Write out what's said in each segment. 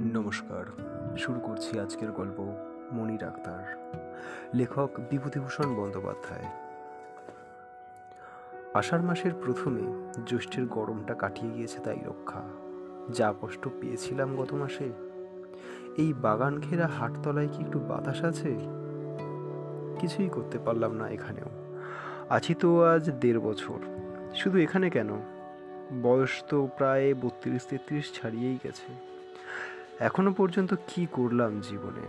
নমস্কার। শুরু করছি আজকের গল্প মণি ডাক্তার লেখক বিভূতিভূষণ বন্দ্যোপাধ্যায়। আষাঢ় মাসের প্রথমে জ্যৈষ্ঠের গরমটা কাটিয়ে গিয়েছে তাই রক্ষা। যা কষ্ট পেয়েছিলাম গত মাসে। এই বাগান ঘেরা হাটতলায় কি একটু বাতাস আছে? কিছুই করতে পারলাম না এখানেও। আছি তো আজ দেড় বছর। শুধু এখানে কেন? বয়স তো প্রায় বত্রিশ তেত্রিশ ছাড়িয়েই গেছে। এখনও পর্যন্ত কি করলাম জীবনে?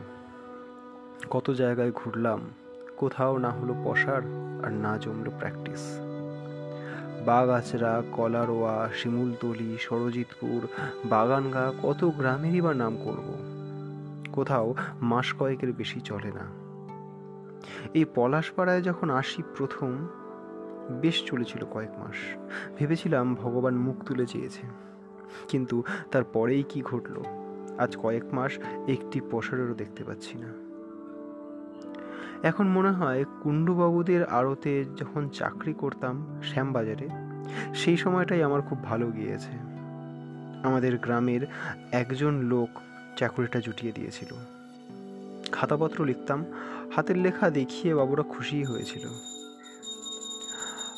কত জায়গায় ঘুরলাম, কোথাও না হলো পসার আর না জমলো প্র্যাকটিস বাগাছড়া কলারোয়া শিমুলতলি সরজিৎপুর বাগানগা কত গ্রামেরই বা নাম করব। কোথাও মাস কয়েকের বেশি চলে না। এই পলাশপাড়ায় যখন আসি প্রথম, বেশ চলেছিল কয়েক মাস। ভেবেছিলাম ভগবান মুখ তুলে চেয়েছে। কিন্তু তারপরেই কি ঘটলো? আজ কয়েক মাস একটি পসারেরও দেখতে পাচ্ছি না। এখন মনে হয় কুণ্ডুবাবুদের আড়তে যখন চাকরি করতাম শ্যামবাজারে, সেই সময়টাই আমার খুব ভালো গিয়েছে। আমাদের গ্রামের একজন লোক চাকরিটা জুটিয়ে দিয়েছিল। খাতাপত্র লিখতাম, হাতের লেখা দেখিয়ে বাবুরা খুশি হয়েছিল।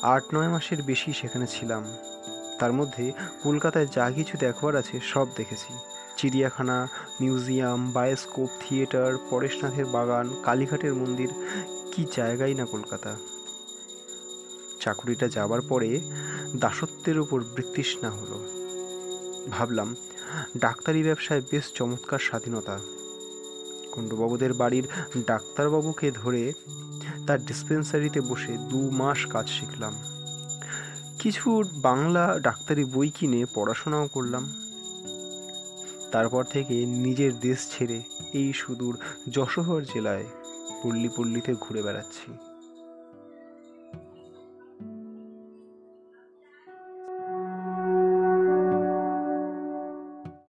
আট, নয় মাসের বেশি সেখানে ছিলাম। তার মধ্যে কলকাতায় যা কিছু দেখবার আছে সব দেখেছি। চিড়িয়াখানা, মিউজিয়াম, বায়োস্কোপ, থিয়েটার, পরেশনাথের বাগান, কালীঘাটের মন্দির, কি জায়গাই না কলকাতা। চাকুরিটা যাবার পরে দাসত্বের উপর বৃত্তিষ্ণা হলো। ভাবলাম, ডাক্তারি ব্যবসায় বেশ চমৎকার স্বাধীনতা। কুণ্ডবাবুদের বাড়ির ডাক্তারবাবুকে ধরে তার ডিসপেন্সারিতে বসে দু মাস কাজ শিখলাম। কিছু বাংলা ডাক্তারি বই কিনে পড়াশোনাও করলাম। তারপর থেকে নিজের দেশ ছেড়ে এই সুদূর যশোহর জেলায় পল্লী পল্লীতে ঘুরে বেড়াচ্ছি।